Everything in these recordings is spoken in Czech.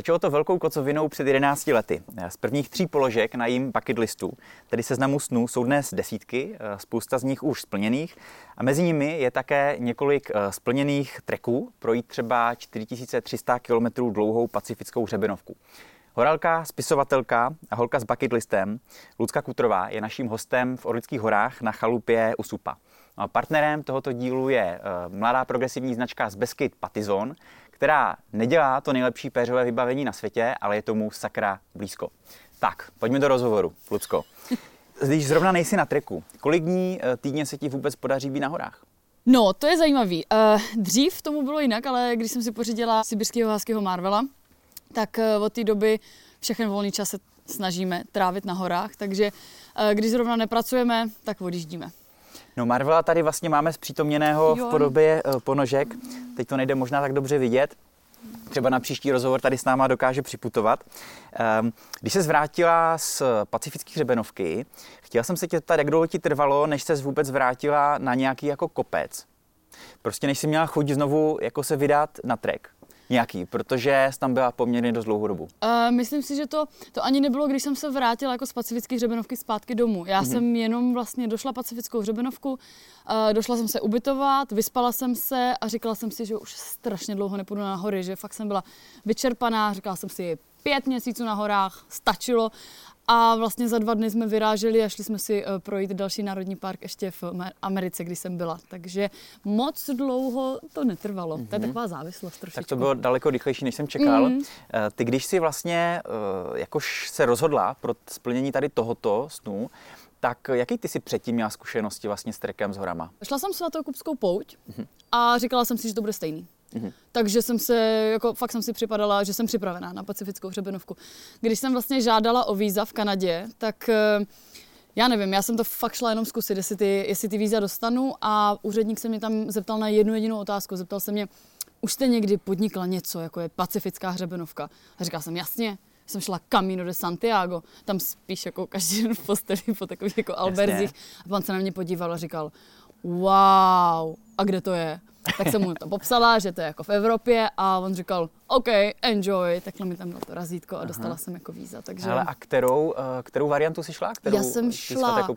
Začalo to velkou kocovinou před 11 lety. Z prvních tří položek na jím bucket listu, tedy seznamu snů, jsou dnes desítky, spousta z nich už splněných a mezi nimi je také několik eh, splněných treků projít třeba 4300 km dlouhou pacifickou hřebenovku. Horalka, spisovatelka a holka s bucket listem Lucka Kutrová je naším hostem v Orlických horách na chalupě Usupa. Partnerem tohoto dílu je eh, mladá progresivní značka z Beskid Patizon, která nedělá to nejlepší péřové vybavení na světě, ale je tomu sakra blízko. Tak, pojďme do rozhovoru, Lucko. Když zrovna nejsi na treku, kolik dní eh, týdně se ti vůbec podaří být na horách? No, to je zajímavý. Uh, dřív tomu bylo jinak, ale když jsem si pořídila sibirského háského Marvela, tak uh, od té doby všechny volný čas se snažíme trávit na horách, takže když zrovna nepracujeme, tak odjíždíme. No Marvela tady vlastně máme zpřítomněného jo. v podobě uh, ponožek. Teď to nejde možná tak dobře vidět. Třeba na příští rozhovor tady s náma dokáže připutovat. Um, když se zvrátila z pacifické hřebenovky, chtěla jsem se tě ptat, jak dlouho ti trvalo, než se vůbec vrátila na nějaký jako kopec. Prostě než jsi měla chuť znovu jako se vydat na trek nějaký, protože jsi tam byla poměrně dost dlouhou dobu. Uh, myslím si, že to, to ani nebylo, když jsem se vrátila jako z pacifické hřebenovky zpátky domů. Já mm-hmm. jsem jenom vlastně došla pacifickou hřebenovku, uh, došla jsem se ubytovat, vyspala jsem se a říkala jsem si, že už strašně dlouho nepůjdu na hory, že fakt jsem byla vyčerpaná, říkala jsem si, pět měsíců na horách stačilo a vlastně za dva dny jsme vyráželi a šli jsme si eh, projít další národní park ještě v Americe, kdy jsem byla. Takže moc dlouho to netrvalo. Mm-hmm. To je mhm. taková závislost trošičku. Tak to bylo daleko rychlejší, než jsem čekal. Mm-hmm. Ty když si vlastně eh, jakož se rozhodla pro splnění tady tohoto snu, tak jaký ty si předtím měla zkušenosti vlastně s trekem s horama? Šla jsem svatokupskou pouť mm-hmm. a říkala jsem si, že to bude stejný. Mm-hmm. Takže jsem se, jako fakt jsem si připadala, že jsem připravená na pacifickou hřebenovku. Když jsem vlastně žádala o víza v Kanadě, tak eh, já nevím, já jsem to fakt šla jenom zkusit, jestli ty, jestli ty víza dostanu a úředník se mě tam zeptal na jednu jedinou otázku. Zeptal se mě, už jste někdy podnikla něco, jako je pacifická hřebenovka? A říkala jsem, jasně, jsem šla Camino de Santiago, tam spíš jako každý den v posteli po takových jako alberzích. A pan se na mě podíval a říkal, wow, a kde to je? Tak jsem mu to popsala, že to je jako v Evropě a on říkal, OK, enjoy, takhle mi tam dal to razítko a dostala Aha. jsem jako víza. Takže... Ale a kterou, eh, kterou variantu si šla? Kterou, Já jsem šla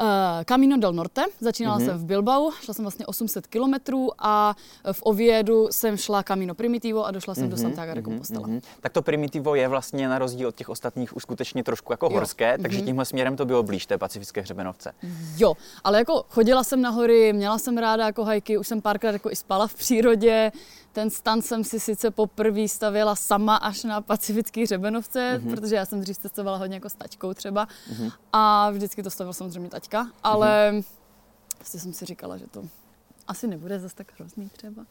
Uh, Camino del Norte, začínala mm-hmm. jsem v Bilbao, šla jsem vlastně 800 kilometrů a v Oviedu jsem šla Camino Primitivo a došla jsem mm-hmm. do mhm, Santiago de mhm, Compostela. Mm-hmm. Tak to Primitivo je vlastně na rozdíl od těch ostatních už skutečně trošku jako jo. horské, takže mm-hmm. tímhle směrem to bylo blíž té pacifické hřebenovce. Jo, ale jako chodila jsem na hory, měla jsem ráda jako hajky, už jsem párkrát jako i spala v přírodě, ten stan jsem si sice poprvé stavěla sama až na pacifický hřebenovce, mm-hmm. protože já jsem dřív cestovala hodně jako s taťkou třeba mm-hmm. a vždycky to stavil samozřejmě taťka, ale mm-hmm. vlastně jsem si říkala, že to asi nebude zase tak hrozný třeba.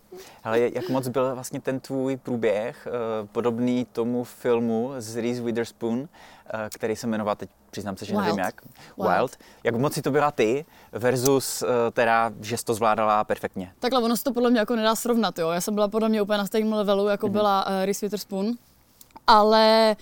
Ale jak moc byl vlastně ten tvůj průběh uh, podobný tomu filmu z Reese Witherspoon, uh, který se jmenoval, teď přiznám se, že Wild. nevím jak, Wild. Wild. Jak moc si to byla ty versus uh, teda, že jsi to zvládala perfektně? Takhle, ono se to podle mě jako nedá srovnat, jo. Já jsem byla podle mě úplně na stejném levelu, jako mm-hmm. byla Reese Witherspoon, ale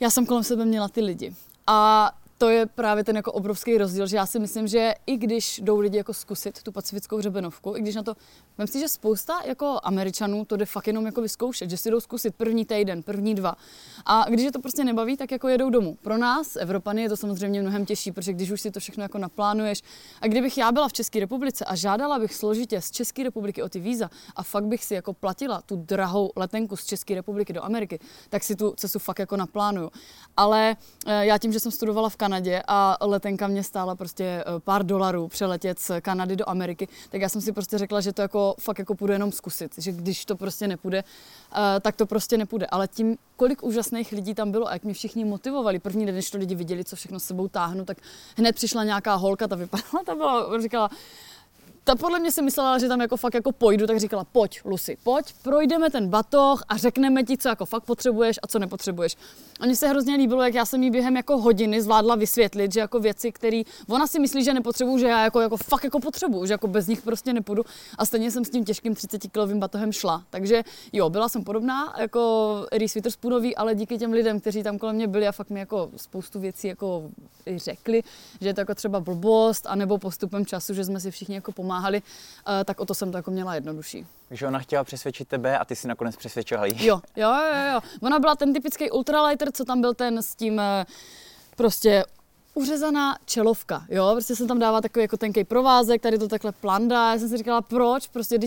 já jsem kolem sebe měla ty lidi. A to je právě ten jako obrovský rozdíl, že já si myslím, že i když jdou lidi jako zkusit tu pacifickou hřebenovku, i když na to, myslím si, že spousta jako Američanů to jde fakt jenom jako vyzkoušet, že si jdou zkusit první týden, první dva. A když je to prostě nebaví, tak jako jedou domů. Pro nás, Evropany, je to samozřejmě mnohem těžší, protože když už si to všechno jako naplánuješ. A kdybych já byla v České republice a žádala bych složitě z České republiky o ty víza a fakt bych si jako platila tu drahou letenku z České republiky do Ameriky, tak si tu cestu fakt jako naplánuju. Ale eh, já tím, že jsem studovala v Kanadě, Kanadě a letenka mě stála prostě eh, pár dolarů přeletět z Kanady do Ameriky, tak já jsem si prostě řekla, že to jako fakt jako půjdu jenom zkusit, že když to prostě nepůjde, uh, tak to prostě nepůjde. Ale tím, kolik úžasných lidí tam bylo a jak mě všichni motivovali, první den, když to lidi viděli, co všechno s sebou táhnu, tak hned přišla nějaká holka, ta vypadala, ta byla, říkala, ta podle mě si myslela, že tam jako fakt jako pojdu, tak říkala, pojď, Lucy, pojď, projdeme ten batoh a řekneme ti, co jako fakt potřebuješ a co nepotřebuješ. A mně se hrozně líbilo, jak já jsem jí během jako hodiny zvládla vysvětlit, že jako věci, které ona si myslí, že nepotřebuju, že já jako, jako fakt jako potřebuju, že jako bez nich prostě nepůjdu. A stejně jsem s tím těžkým 30 kilovým batohem šla. Takže jo, byla jsem podobná jako Reese Witherspoonový, ale díky těm lidem, kteří tam kolem mě byli a fakt mi jako spoustu věcí jako řekli, že je to jako třeba blbost, anebo postupem času, že jsme si všichni jako pomáhali pomáhali, uh, tak o to jsem to jako měla jednodušší. Takže ona chtěla přesvědčit tebe a ty si nakonec přesvědčila jí. Jo, jo, jo, jo. Ona byla ten typický ultralighter, co tam byl ten s tím uh, prostě uřezaná čelovka, jo, prostě jsem tam dává takový jako tenký provázek, tady to takhle planda, já jsem si říkala, proč, prostě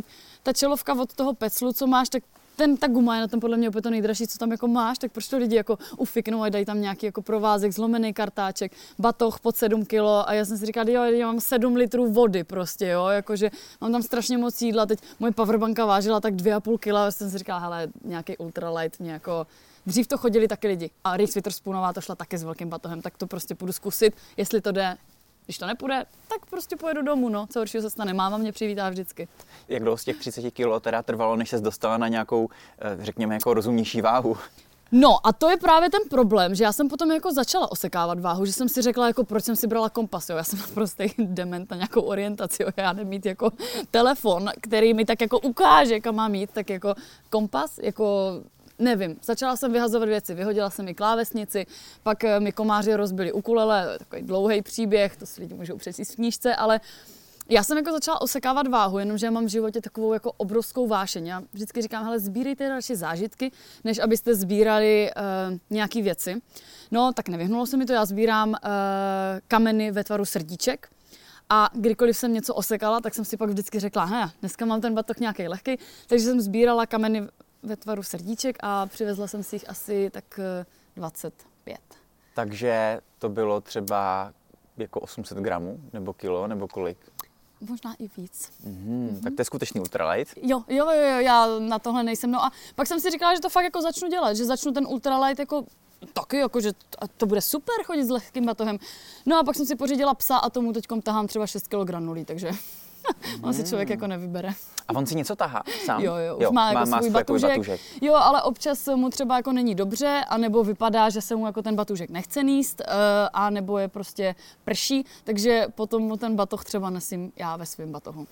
ta čelovka od toho peclu, co máš, tak ten, ta guma je na tom podle mě úplně to nejdražší, co tam jako máš, tak proč to lidi jako ufiknou a dají tam nějaký jako provázek, zlomený kartáček, batoh pod 7 kilo a já jsem si říkala, jo, já mám 7 litrů vody prostě, jo, jakože mám tam strašně moc jídla, teď moje powerbanka vážila tak 2,5 kilo a jsem si říkala, hele, nějaký ultralight mě jako Dřív to chodili taky lidi a Reese Witherspoonová to šla taky s velkým batohem, tak to prostě půjdu zkusit, jestli to jde, když to nepůjde, tak prostě pojedu domů, no. Co horšího se stane, máma mě přivítá vždycky. Jak dlouho z těch 30 kg teda trvalo, než se dostala na nějakou, eh, řekněme, jako rozumnější váhu? No a to je právě ten problém, že já jsem potom jako začala osekávat váhu, že jsem si řekla, jako proč jsem si brala kompas, jo. Já jsem prostě dement na nějakou orientaci, jo. Já nemít jako telefon, který mi tak jako ukáže, kam mám jít, tak jako kompas, jako nevím, začala jsem vyhazovat věci, vyhodila jsem mi klávesnici, pak eh, mi komáři rozbili ukulele, takový dlouhý příběh, to si lidi můžou přečíst v knížce, ale já jsem jako začala osekávat váhu, jenomže já mám v životě takovou jako obrovskou vášeň. Já vždycky říkám, hele, sbírejte radši zážitky, než abyste sbírali uh, nějaké věci. No, tak nevyhnulo se mi to, já sbírám uh, kameny ve tvaru srdíček. A kdykoliv jsem něco osekala, tak jsem si pak vždycky řekla, he, dneska mám ten batoh nějaký lehký, takže jsem sbírala kameny ve tvaru srdíček a přivezla jsem si jich asi tak 25. Eh, Takže to bylo třeba jako 800 gramů, nebo kilo, nebo kolik? Možná i víc. Mm-hmm. Mm-hmm. Tak to je skutečný ultralight. Jo, jo, jo, jo, já na tohle nejsem. No a pak jsem si říkala, že to fakt jako začnu dělat, že začnu ten ultralight jako taky, jako, že to, to bude super chodit s lehkým batohem. No a pak jsem si pořídila psa a tomu teď tahám třeba 6 kg granulí, takže on si člověk jako nevybere. A on si něco tahá sám? Jo, jo, už jo, má, jako má, svůj batužek. batužek. Jo, ale občas mu třeba jako není dobře, anebo vypadá, že se mu jako ten batužek nechce níst, uh, a nebo je prostě prší, takže potom mu ten batoh třeba nesím já ve svém batohu.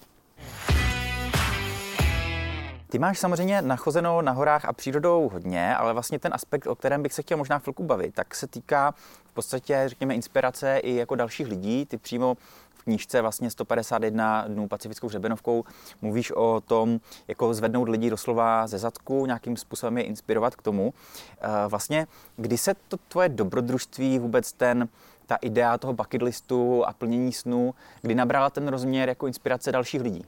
Ty máš samozřejmě nachozenou na horách a přírodou hodně, ale vlastně ten aspekt, o kterém bych se chtěl možná chvilku bavit, tak se týká v podstatě, řekněme, inspirace i jako dalších lidí. Ty přímo v knížce vlastně 151 dnů pacifickou hřebenovkou mluvíš o tom, jako zvednout lidi doslova ze zadku, nějakým způsobem je inspirovat k tomu. Eh, vlastně, kdy se to tvoje dobrodružství, vůbec ten, ta idea toho bucket listu a plnění snů, kdy nabrala ten rozměr jako inspirace dalších lidí?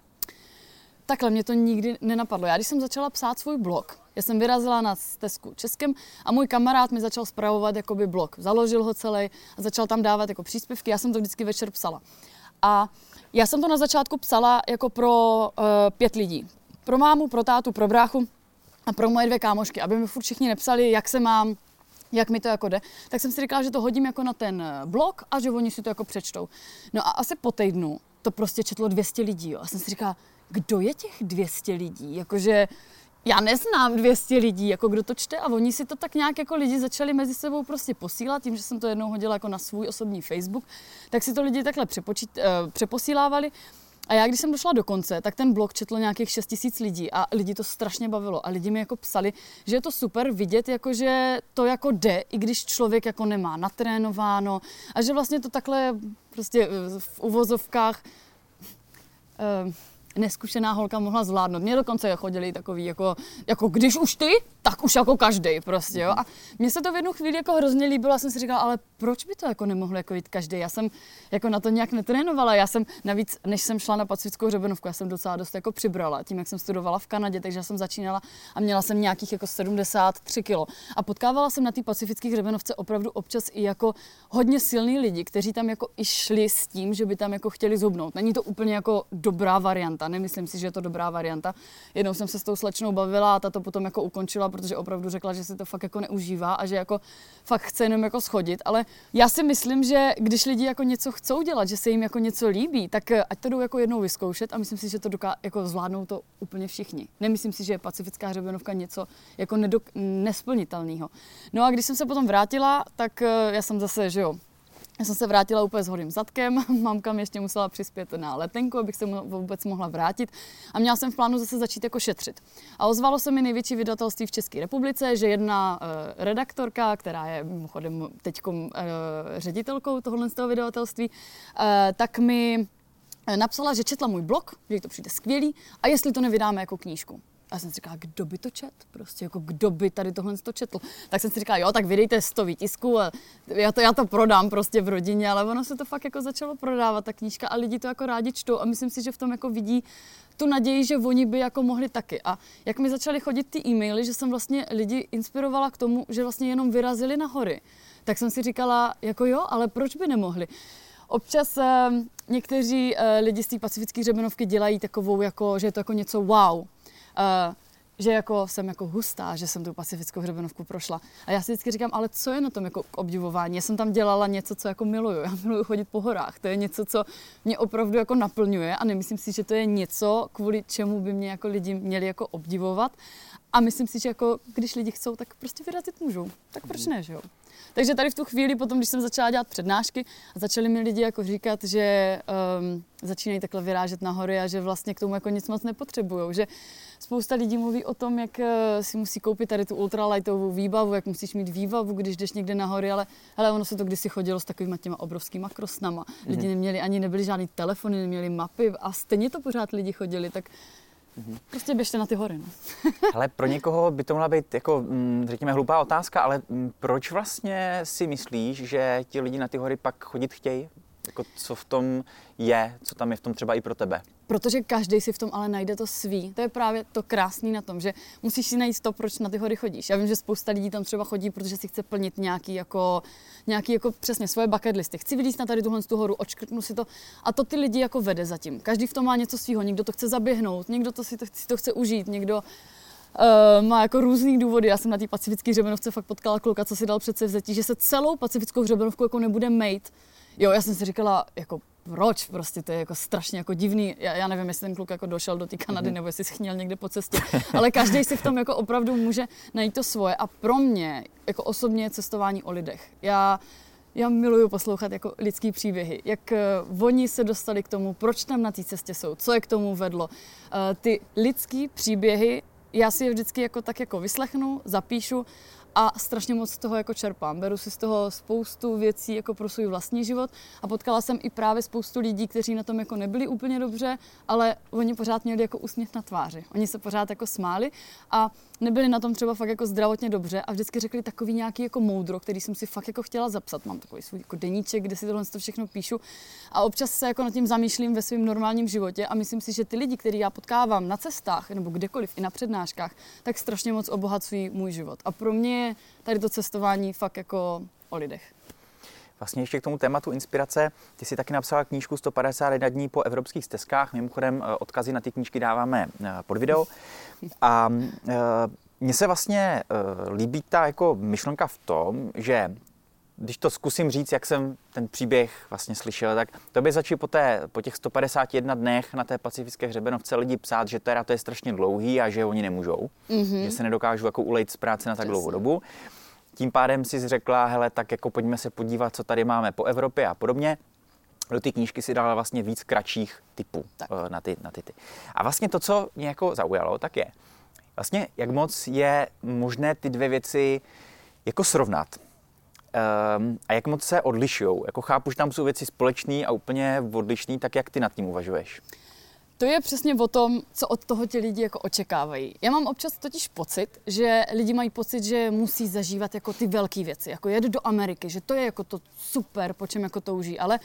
Takhle mě to nikdy nenapadlo. Já když jsem začala psát svůj blog, já jsem vyrazila na stezku Českem a můj kamarád mi začal zpravovat jakoby blog. Založil ho celý a začal tam dávat jako příspěvky. Já jsem to vždycky večer psala. A já jsem to na začátku psala jako pro uh, pět lidí. Pro mámu, pro tátu, pro bráchu a pro moje dvě kámošky, aby mi furt všichni nepsali, jak se mám, jak mi to jako jde, tak jsem si říkala, že to hodím jako na ten eh, blog a že oni si to jako přečtou. No a asi po týdnu to prostě četlo 200 lidí. Jo. A jsem si říkala, kdo je těch 200 lidí? Jakože já neznám 200 lidí, jako kdo to čte a oni si to tak nějak jako lidi začali mezi sebou prostě posílat, tím, že jsem to jednou hodila jako na svůj osobní Facebook, tak si to lidi takhle přepočít, uh, přeposílávali. A já, když jsem došla do konce, tak ten blog četlo nějakých 6 tisíc lidí a lidi to strašně bavilo. A lidi mi jako psali, že je to super vidět, jako že to jako jde, i když člověk jako nemá natrénováno a že vlastně to takhle prostě eh, v uvozovkách uh, neskušená holka mohla zvládnout. Mě dokonce chodili takový, jako, jako když už ty, tak už jako každý prostě, jo. A mně se to v jednu chvíli jako hrozně líbilo, já jsem si říkala, ale proč by to jako nemohl jako jít každý? Já jsem jako na to nějak netrénovala, já jsem navíc, než jsem šla na pacifickou hřebenovku, já jsem docela dost jako přibrala, tím, jak jsem studovala v Kanadě, takže já jsem začínala a měla jsem nějakých jako 73 kilo. A potkávala jsem na té pacifické hřebenovce opravdu občas i jako hodně silný lidi, kteří tam jako i šli s tím, že by tam jako chtěli zhubnout. Není to úplně jako dobrá varianta, nemyslím si, že je to dobrá varianta. Jednou jsem se s tou slečnou bavila a ta to potom jako ukončila, protože opravdu řekla, že si to fakt jako neužívá a že jako fakt chce jenom jako schodit. Ale já si myslím, že když lidi jako něco chcou dělat, že se jim jako něco líbí, tak eh, ať to jdou jako jednou vyzkoušet a myslím si, že to doká, jako zvládnou to úplně všichni. Nemyslím si, že je pacifická hřebenovka něco jako nedok- nesplnitelného. No a když jsem se potom vrátila, tak eh, já jsem zase, že jo, já jsem se vrátila úplně s hodým zadkem, mamka mi ještě musela přispět na letenku, abych se vůbec mohla vrátit a měla jsem v plánu zase začít jako šetřit. A ozvalo se mi největší vydatelství v České republice, že jedna uh, redaktorka, která je mimochodem teď uh, ředitelkou tohohle z toho vydavatelství, uh, tak mi eh, napsala, že četla můj blog, že jí to přijde skvělý a jestli to nevydáme jako knížku. A já jsem si říkala, kdo by to čet? Prostě jako kdo by tady tohle to četl? Tak jsem si říkala, jo, tak vydejte 100 výtisků a já to, já to prodám prostě v rodině, ale ono se to fakt jako začalo prodávat, ta knížka a lidi to jako rádi čtou a myslím si, že v tom jako vidí tu naději, že oni by jako mohli taky. A jak mi začaly chodit ty e-maily, že jsem vlastně lidi inspirovala k tomu, že vlastně jenom vyrazili na hory, tak jsem si říkala, jako jo, ale proč by nemohli? Občas uh, někteří uh, lidi z té pacifické hřebenovky dělají takovou, jako, že je to jako něco wow. Uh, že jako jsem jako hustá, že jsem tu pacifickou hřebenovku prošla. A já si vždycky říkám, ale co je na tom jako k obdivování? Já jsem tam dělala něco, co jako miluju. Já miluju chodit po horách. To je něco, co mě opravdu jako naplňuje a nemyslím si, že to je něco, kvůli čemu by mě jako lidi měli jako obdivovat. A myslím si, že jako když lidi chcou, tak prostě vyrazit můžou. Tak proč ne, že jo? Takže tady v tu chvíli, potom, když jsem začala dělat přednášky, začali mi lidi jako říkat, že um, začínají takhle vyrážet na hory a že vlastně k tomu jako nic moc nepotřebují. Že spousta lidí mluví o tom, jak eh, si musí koupit tady tu ultralightovou výbavu, jak musíš mít výbavu, když jdeš někde na hory, ale, ale ono se to kdysi chodilo s takovými těma obrovskýma krosnama. Lidi mm-hmm. neměli ani nebyli žádný telefony, neměli mapy a stejně to pořád lidi chodili, tak Mm-hmm. Prostě běžte na ty hory. No. ale pro někoho by to mohla být jako, mm, řekněme, hlupá otázka, ale mm, proč vlastně si myslíš, že ti lidi na ty hory pak chodit chtějí? Jako co v tom je, co tam je v tom třeba i pro tebe? Protože každý si v tom ale najde to svý. To je právě to krásné na tom, že musíš si najít to, proč na ty hory chodíš. Já vím, že spousta lidí tam třeba chodí, protože si chce plnit nějaký jako, nějaký jako přesně svoje bucket listy. Chci vylíst na tady tuhle tu horu, odškrtnu si to. A to ty lidi jako vede zatím. Každý v tom má něco svého. Někdo to chce zaběhnout, někdo to si to, si to chce užít, někdo Uh, má jako různý důvody. Já jsem na té pacifické hřebenovce fakt potkala kluka, co si dal přece vzetí, že se celou pacifickou hřebenovku jako nebude mate, Jo, já jsem si říkala, jako proč, prostě to je jako strašně jako divný, já, já nevím, jestli ten kluk jako došel do té Kanady, mm-hmm. nebo jestli schnil někde po cestě, ale každý si v tom jako opravdu může najít to svoje a pro mě jako osobně je cestování o lidech. Já já miluju poslouchat jako lidský příběhy, jak uh, oni se dostali k tomu, proč tam na té cestě jsou, co je k tomu vedlo. Uh, ty lidský příběhy, já si je vždycky jako tak jako vyslechnu, zapíšu a strašně moc z toho jako čerpám. Beru si z toho spoustu věcí jako pro svůj vlastní život a potkala jsem i právě spoustu lidí, kteří na tom jako nebyli úplně dobře, ale oni pořád měli jako úsměv na tváři. Oni se pořád jako smáli a nebyli na tom třeba fakt jako zdravotně dobře a vždycky řekli takový nějaký jako moudro, který jsem si fakt jako chtěla zapsat. Mám takový svůj jako deníček, kde si tohle to všechno píšu a občas se jako nad tím zamýšlím ve svém normálním životě a myslím si, že ty lidi, který já potkávám na cestách nebo kdekoliv i na přednáškách, tak strašně moc obohacují můj život. A pro mě tady to cestování fakt jako o lidech. Vlastně ještě k tomu tématu inspirace. Ty si taky napsala knížku 151 dní po evropských stezkách. Mimochodem eh, odkazy na ty knížky dáváme eh, pod video. A eh, mně se vlastně líbí ta jako myšlenka v tom, že když to zkusím říct, jak jsem ten příběh vlastně slyšel, tak to by začít po, té, po těch 151 dnech na té pacifické hřebenovce lidi psát, že teda to je strašně dlouhý a že oni nemůžou, mm-hmm. že se nedokážou jako ulejt z práce na tak dlouhou dobu. Tím pádem si řekla, hele, tak jako pojďme se podívat, co tady máme po Evropě a podobně. Do ty knížky si dala vlastně víc kratších typů tak. Eh, na, ty, na ty, ty. A vlastně to, co mě jako zaujalo, tak je, vlastně jak moc je možné ty dvě věci jako srovnat. Um, a jak moc se odlišují? Jako chápu, že tam jsou věci společné a úplně odlišné, tak jak ty nad tím uvažuješ? To je přesně o tom, co od toho ti lidi jako očekávají. Já mám občas totiž pocit, že lidi mají pocit, že musí zažívat jako ty velké věci, jako jet do Ameriky, že to je jako to super, po čem jako touží, ale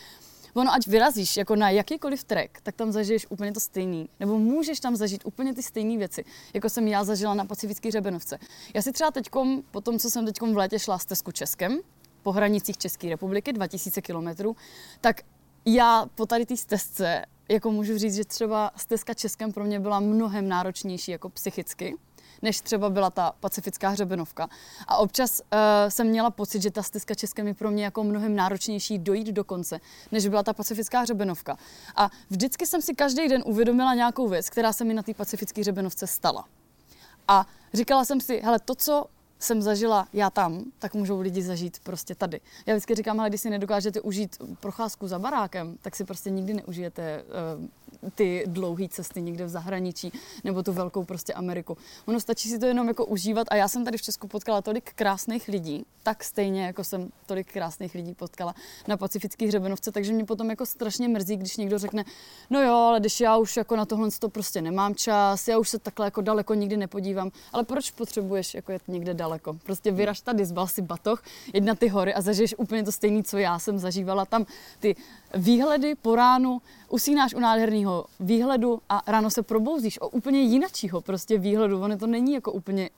ono, ať vyrazíš jako na jakýkoliv trek, tak tam zažiješ úplně to stejný. Nebo můžeš tam zažít úplně ty stejné věci, jako jsem já zažila na pacifické řebenovce. Já si třeba teďkom, po tom, co jsem teďkom v létě šla stezku Českem, po hranicích České republiky, 2000 kilometrů, tak já po tady té stezce jako můžu říct, že třeba stezka Českem pro mě byla mnohem náročnější jako psychicky, než třeba byla ta pacifická hřebenovka. A občas uh, jsem měla pocit, že ta stezka Českem je pro mě jako mnohem náročnější dojít do konce, než byla ta pacifická hřebenovka. A vždycky jsem si každý den uvědomila nějakou věc, která se mi na té pacifické hřebenovce stala. A říkala jsem si, hele, to, co jsem zažila já tam, tak můžou lidi zažít prostě tady. Já vždycky říkám, ale když si nedokážete užít procházku za barákem, tak si prostě nikdy neužijete uh, ty dlouhé cesty někde v zahraničí nebo tu velkou prostě Ameriku. Ono stačí si to jenom jako užívat a já jsem tady v Česku potkala tolik krásných lidí, tak stejně jako jsem tolik krásných lidí potkala na pacifických hřebenovce, takže mě potom jako strašně mrzí, když někdo řekne, no jo, ale když já už jako na tohle to prostě nemám čas, já už se takhle jako daleko nikdy nepodívám, ale proč potřebuješ jako jet někde daleko? Prostě vyraž tady, zbal si batoh, jedna ty hory a zažiješ úplně to stejné, co já jsem zažívala tam. Ty výhledy po ránu, usínáš u nádherného výhledu a ráno se probouzíš o úplně jinačího prostě výhledu. Ono to není jako úplně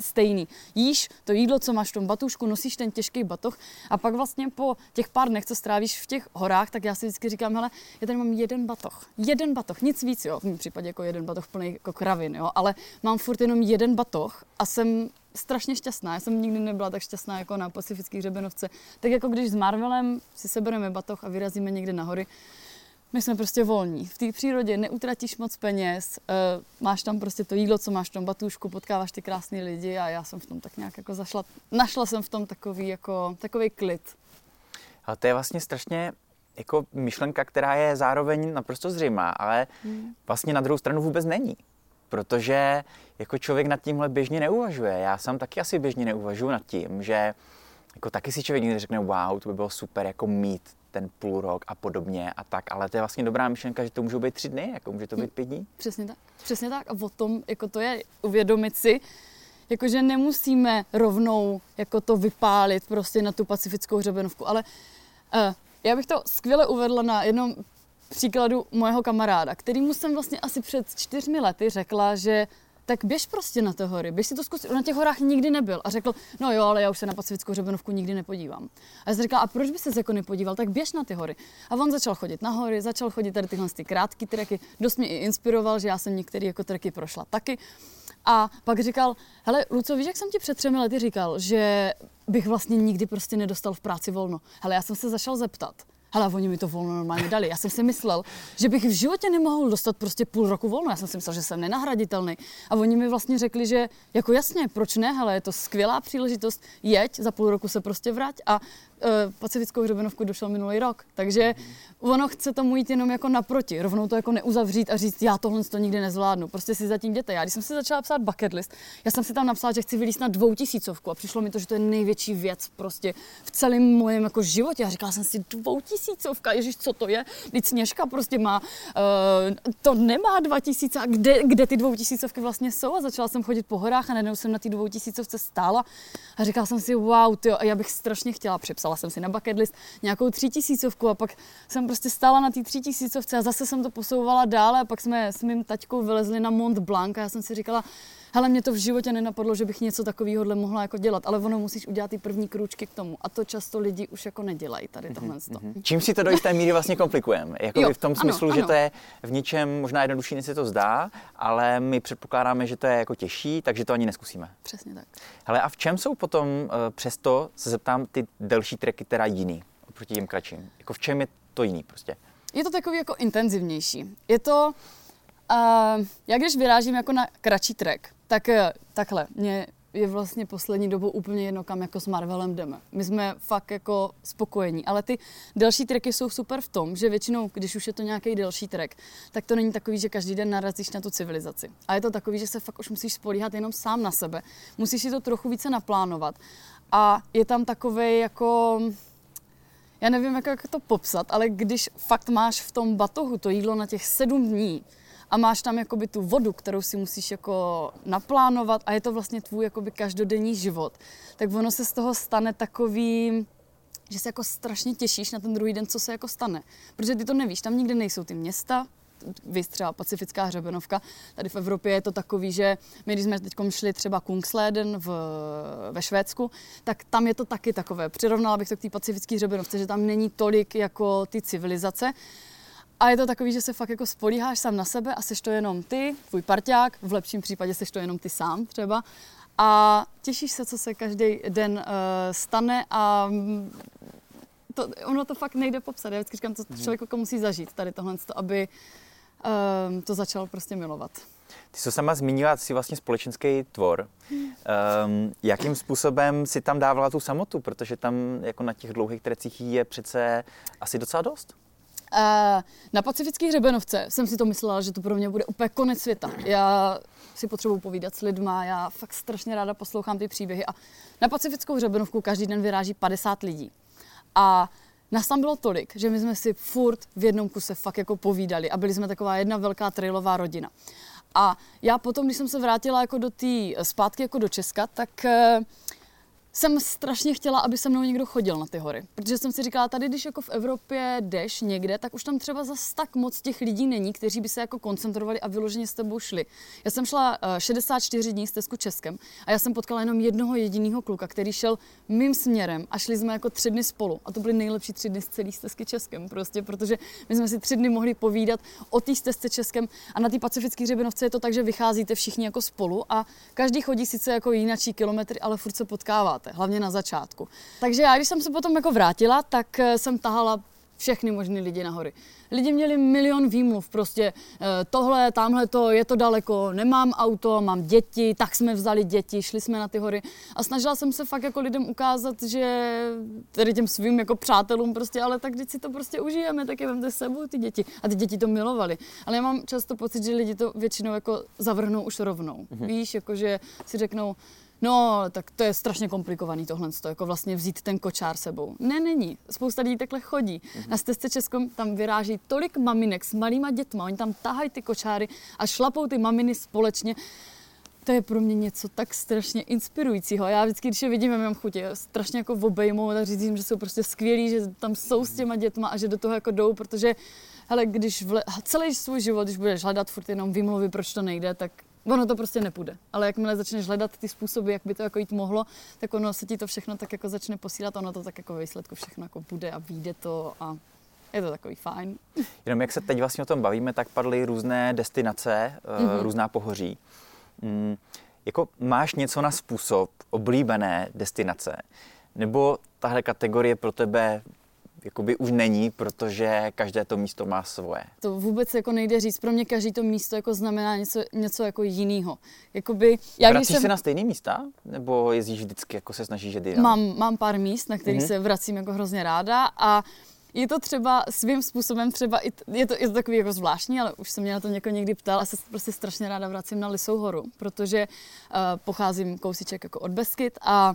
stejný. Jíš to jídlo, co máš v tom batušku, nosíš ten těžký batoh a pak vlastně po těch pár dnech, co strávíš v těch horách, tak já si vždycky říkám, hele, já tady mám jeden batoh, jeden batoh, nic víc, jo, v mém případě jako jeden batoh plný jako kravin, jo, ale mám furt jenom jeden batoh a jsem strašně šťastná. Já jsem nikdy nebyla tak šťastná jako na pacifický hřebenovce. Tak jako když s Marvelem si sebereme batoh a vyrazíme někde na hory, my jsme prostě volní. V té přírodě neutratíš moc peněz, uh, máš tam prostě to jídlo, co máš v tom batůžku, potkáváš ty krásné lidi a já jsem v tom tak nějak jako zašla, našla jsem v tom takový jako, takový klid. Ale to je vlastně strašně jako myšlenka, která je zároveň naprosto zřejmá, ale hmm. vlastně na druhou stranu vůbec není. Protože jako člověk nad tímhle běžně neuvažuje. Já sám taky asi běžně neuvažuji nad tím, že jako taky si člověk někdy řekne, wow, to by bylo super jako mít ten půl rok a podobně a tak, ale to je vlastně dobrá myšlenka, že to můžou být tři dny, jako může to být pět dní. Přesně tak, přesně tak a o tom, jako to je uvědomit si, jakože nemusíme rovnou jako to vypálit prostě na tu pacifickou hřebenovku, ale uh, já bych to skvěle uvedla na jednom příkladu mojeho kamaráda, kterýmu jsem vlastně asi před čtyřmi lety řekla, že tak běž prostě na ty hory, běž si to zkusit. Na těch horách nikdy nebyl a řekl, no jo, ale já už se na pacifickou hřebenovku nikdy nepodívám. A já jsem říkala, a proč by se jako nepodíval, tak běž na ty hory. A on začal chodit na hory, začal chodit tady tyhle ty krátké treky, dost mě i inspiroval, že já jsem některé jako treky prošla taky. A pak říkal, hele, Luco, víš, jak jsem ti před třemi lety říkal, že bych vlastně nikdy prostě nedostal v práci volno. Hele, já jsem se začal zeptat, Hele, oni mi to volno normálně dali. Já jsem si myslel, že bych v životě nemohl dostat prostě půl roku volno. Já jsem si myslel, že jsem nenahraditelný. A oni mi vlastně řekli, že jako jasně, proč ne, hele, je to skvělá příležitost, jeď, za půl roku se prostě vrať a pacifickou hřebenovku došel minulý rok. Takže ono chce tomu jít jenom jako naproti, rovnou to jako neuzavřít a říct, já tohle to nikdy nezvládnu. Prostě si zatím jděte. Já když jsem si začala psát bucket list, já jsem si tam napsala, že chci vylíst na dvoutisícovku a přišlo mi to, že to je největší věc prostě v celém mojem jako životě. A říkala jsem si, dvoutisícovka, ježiš, co to je? Teď Sněžka prostě má, uh, to nemá dva tisíce a kde, kde ty dvoutisícovky vlastně jsou? A začala jsem chodit po horách a najednou jsem na ty dvoutisícovce stála a říkala jsem si, wow, tyjo, a já bych strašně chtěla přepsat napsala jsem si na bucket list nějakou třítisícovku a pak jsem prostě stála na té třítisícovce a zase jsem to posouvala dále a pak jsme s mým taťkou vylezli na Mont Blanc a já jsem si říkala, hele, mě to v životě nenapadlo, že bych něco takového mohla jako dělat, ale ono musíš udělat ty první krůčky k tomu. A to často lidi už jako nedělají tady tohle. Mm-hmm. Čím si to do jisté míry vlastně komplikujeme? Jako jo, v tom smyslu, ano, že ano. to je v něčem možná jednodušší, než se to zdá, ale my předpokládáme, že to je jako těžší, takže to ani neskusíme. Přesně tak. Hele, a v čem jsou potom uh, přesto, se zeptám, ty delší treky teda jiný oproti těm kratším? Jako v čem je to jiný prostě? Je to takový jako intenzivnější. Je to, uh, já když vyrážím jako na kratší trek, tak eh, takhle, mě je vlastně poslední dobou úplně jedno, kam jako s Marvelem jdeme. My jsme fakt jako spokojení, ale ty delší treky jsou super v tom, že většinou, když už je to nějaký delší trek, tak to není takový, že každý den narazíš na tu civilizaci. A je to takový, že se fakt už musíš spolíhat jenom sám na sebe. Musíš si to trochu více naplánovat. A je tam takový jako já nevím, jak to popsat, ale když fakt máš v tom batohu to jídlo na těch sedm dní, a máš tam jakoby tu vodu, kterou si musíš jako naplánovat a je to vlastně tvůj jakoby každodenní život, tak ono se z toho stane takový, že se jako strašně těšíš na ten druhý den, co se jako stane. Protože ty to nevíš, tam nikde nejsou ty města, vy třeba Pacifická hřebenovka. Tady v Evropě je to takový, že my, když jsme teď šli třeba Kungsleden v, ve Švédsku, tak tam je to taky takové. Přirovnala bych to k té pacifické hřebenovce, že tam není tolik jako ty civilizace. A je to takový, že se fakt jako spolíháš sám na sebe a seš to jenom ty, tvůj parťák, v lepším případě seš to jenom ty sám třeba. A těšíš se, co se každý den uh, stane a to, ono to fakt nejde popsat. Já vždycky říkám, to mhm. člověk jako musí zažít tady tohle, aby uh, to začal prostě milovat. Ty jsi sama zmínila, jsi vlastně společenský tvor. Um, jakým způsobem si tam dávala tu samotu? Protože tam jako na těch dlouhých trecích je přece asi docela dost. Na pacifických hřebenovce jsem si to myslela, že to pro mě bude úplně konec světa. Já si potřebuji povídat s lidma, já fakt strašně ráda poslouchám ty příběhy a na pacifickou hřebenovku každý den vyráží 50 lidí. A Nás tam bylo tolik, že my jsme si furt v jednom kuse fakt jako povídali a byli jsme taková jedna velká trailová rodina. A já potom, když jsem se vrátila jako do té zpátky jako do Česka, tak uh, jsem strašně chtěla, aby se mnou někdo chodil na ty hory. Protože jsem si říkala, tady když jako v Evropě jdeš někde, tak už tam třeba zas tak moc těch lidí není, kteří by se jako koncentrovali a vyloženě s tebou šli. Já jsem šla 64 eh, dní z Tesku Českem a já jsem potkala jenom jednoho jediného kluka, který šel mým směrem a šli jsme jako tři dny spolu. A to byly nejlepší tři dny z celý stezky Českem, prostě, protože my jsme si tři dny mohli povídat o té stezce Českem a na té pacifické hřebenovce je to tak, že vycházíte všichni jako spolu a každý chodí sice jako jinačí kilometry, ale furt se potkáváte máte, hlavně na začátku. Takže já, když jsem se potom jako vrátila, tak eh, jsem tahala všechny možné lidi nahory. Lidi měli milion výmluv, prostě eh, tohle, tamhle to, je to daleko, nemám auto, mám děti, tak jsme vzali děti, šli jsme na ty hory a snažila jsem se fakt jako lidem ukázat, že tedy těm svým jako přátelům prostě, ale tak když si to prostě užijeme, tak je vemte sebou ty děti. A ty děti to milovali. Ale já mám často pocit, že lidi to většinou jako zavrhnou už rovnou. Mm-hmm. Víš, jako že si řeknou, No, tak to je strašně komplikovaný tohle, jako vlastně vzít ten kočár sebou. Ne, není. Spousta lidí takhle chodí. Mm-hmm. Na stezce Českom tam vyráží tolik maminek s malýma dětma, oni tam tahají ty kočáry a šlapou ty maminy společně. To je pro mě něco tak strašně inspirujícího. Já vždycky, když je vidím, já mám chuť strašně jako obejmout a říct že jsou prostě skvělí, že tam jsou s těma dětma a že do toho jako jdou, protože hele, když vle, celý svůj život, když budeš hledat furt jenom výmluvy, proč to nejde, tak ono to prostě nepůjde. Ale jakmile začneš hledat ty způsoby, jak by to jako jít mohlo, tak ono se ti to všechno tak jako začne posílat, ono to tak jako výsledku všechno jako bude a vyjde to a je to takový fajn. Jenom jak se teď vlastně o tom bavíme, tak padly různé destinace, mm-hmm. různá pohoří. Mm, jako máš něco na způsob oblíbené destinace? Nebo tahle kategorie pro tebe jakoby už není, protože každé to místo má svoje. To vůbec jako nejde říct. Pro mě každý to místo jako znamená něco, něco jako jiného. Jakoby, já Vracíš jsem... se na stejné místa? Nebo jezdíš vždycky, jako se snažíš jít Mám, mám pár míst, na kterých mm-hmm. se vracím jako hrozně ráda a je to třeba svým způsobem třeba, je to, je to takový jako zvláštní, ale už se mě na to někdo někdy ptal a se prostě strašně ráda vracím na Lisou horu, protože uh, pocházím kousíček jako od Beskyt a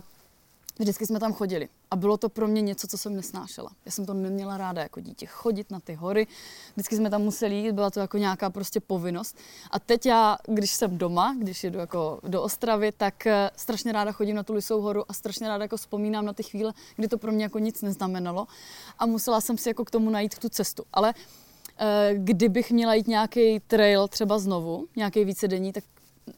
Vždycky jsme tam chodili a bylo to pro mě něco, co jsem nesnášela. Já jsem to neměla ráda jako dítě, chodit na ty hory. Vždycky jsme tam museli jít, byla to jako nějaká prostě povinnost. A teď já, když jsem doma, když jedu jako do Ostravy, tak eh, strašně ráda chodím na tu Lisou horu a strašně ráda jako vzpomínám na ty chvíle, kdy to pro mě jako nic neznamenalo. A musela jsem si jako k tomu najít tu cestu. Ale eh, kdybych měla jít nějaký trail třeba znovu, nějaký vícedenní, tak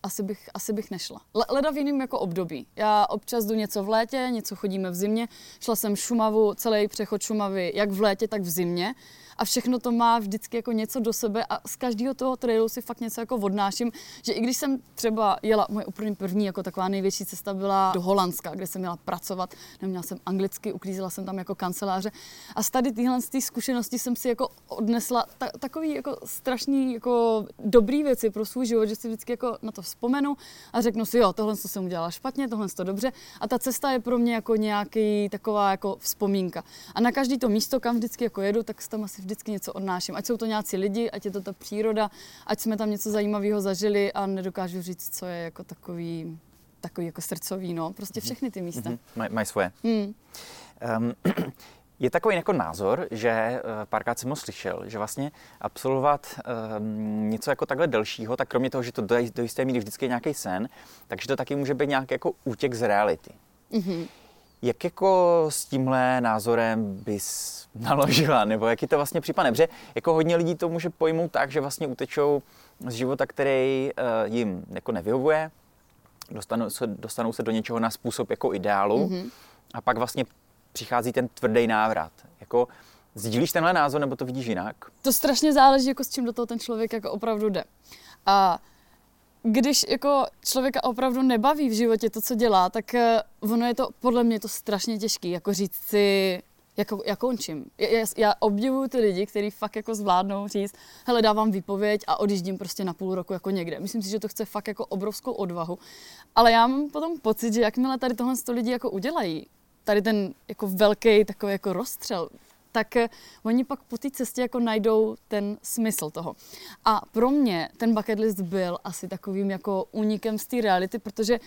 asi bych, asi bych nešla. Leda v jiném jako období. Já občas jdu něco v létě, něco chodíme v zimě. Šla jsem Šumavu, celý přechod Šumavy, jak v létě, tak v zimě a všechno to má vždycky jako něco do sebe a z každého toho trailu si fakt něco jako odnáším, že i když jsem třeba jela, moje úplně první jako taková největší cesta byla do Holandska, kde jsem měla pracovat, neměla jsem anglicky, uklízela jsem tam jako kanceláře a z tady tyhle z zkušenosti jsem si jako odnesla ta, takový jako strašný jako dobrý věci pro svůj život, že si vždycky jako na to vzpomenu a řeknu si, jo, tohle jsem udělala špatně, tohle to dobře a ta cesta je pro mě jako nějaký taková jako vzpomínka. A na každý to místo, kam vždycky jako jedu, tak tam asi vždycky něco odnáším. Ať jsou to nějací lidi, ať je to ta příroda, ať jsme tam něco zajímavého zažili a nedokážu říct, co je jako takový, takový jako srdcový, no. Prostě mhm. všechny ty místa. Mm-hmm. Mají maj svoje. Mm. Um, je takový jako názor, že uh, párkrát jsem ho slyšel, že vlastně absolvovat um, něco jako takhle delšího, tak kromě toho, že to do, do jisté míry vždycky je nějaký sen, takže to taky může být nějaký jako útěk z reality. Mm-hmm. Jak jako s tímhle názorem bys naložila, nebo jaký to vlastně připadne? Protože jako hodně lidí to může pojmout tak, že vlastně utečou z života, který uh, jim jako nevyhovuje, dostanou se, dostanou se do něčeho na způsob jako ideálu mm-hmm. a pak vlastně přichází ten tvrdý návrat. Jako, sdílíš tenhle názor, nebo to vidíš jinak? To strašně záleží, jako s čím do toho ten člověk jako opravdu jde. A když jako člověka opravdu nebaví v životě to, co dělá, tak eh, ono je to, podle mě to strašně těžké, jako říct si, jako, já končím. Já, já obdivuju ty lidi, kteří fakt jako zvládnou říct, hele, dávám výpověď a odjíždím prostě na půl roku jako někde. Myslím si, že to chce fakt jako obrovskou odvahu. Ale já mám potom pocit, že jakmile tady tohle sto lidi jako udělají, tady ten jako velký takový jako rozstřel, tak eh, oni pak po té cestě jako najdou ten smysl toho. A pro mě ten bucket list byl asi takovým jako únikem z té reality, protože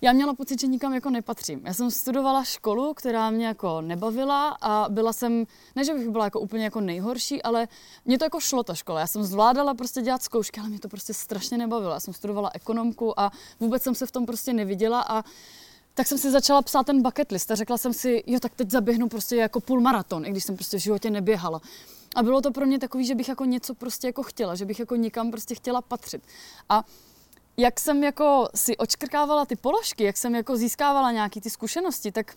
já měla pocit, že nikam jako nepatřím. Já jsem studovala školu, která mě jako nebavila a byla jsem, ne že bych byla jako úplně jako nejhorší, ale mě to jako šlo ta škola. Já jsem zvládala prostě dělat zkoušky, ale mě to prostě strašně nebavilo. Já jsem studovala ekonomku a vůbec jsem se v tom prostě neviděla a tak jsem si začala psát ten bucket list a řekla jsem si, jo, tak teď zaběhnu prostě jako půl maraton, i když jsem prostě v životě neběhala. A bylo to pro mě takový, že bych jako něco prostě jako chtěla, že bych jako nikam prostě chtěla patřit. A jak jsem jako si očkrkávala ty položky, jak jsem jako získávala nějaký ty zkušenosti, tak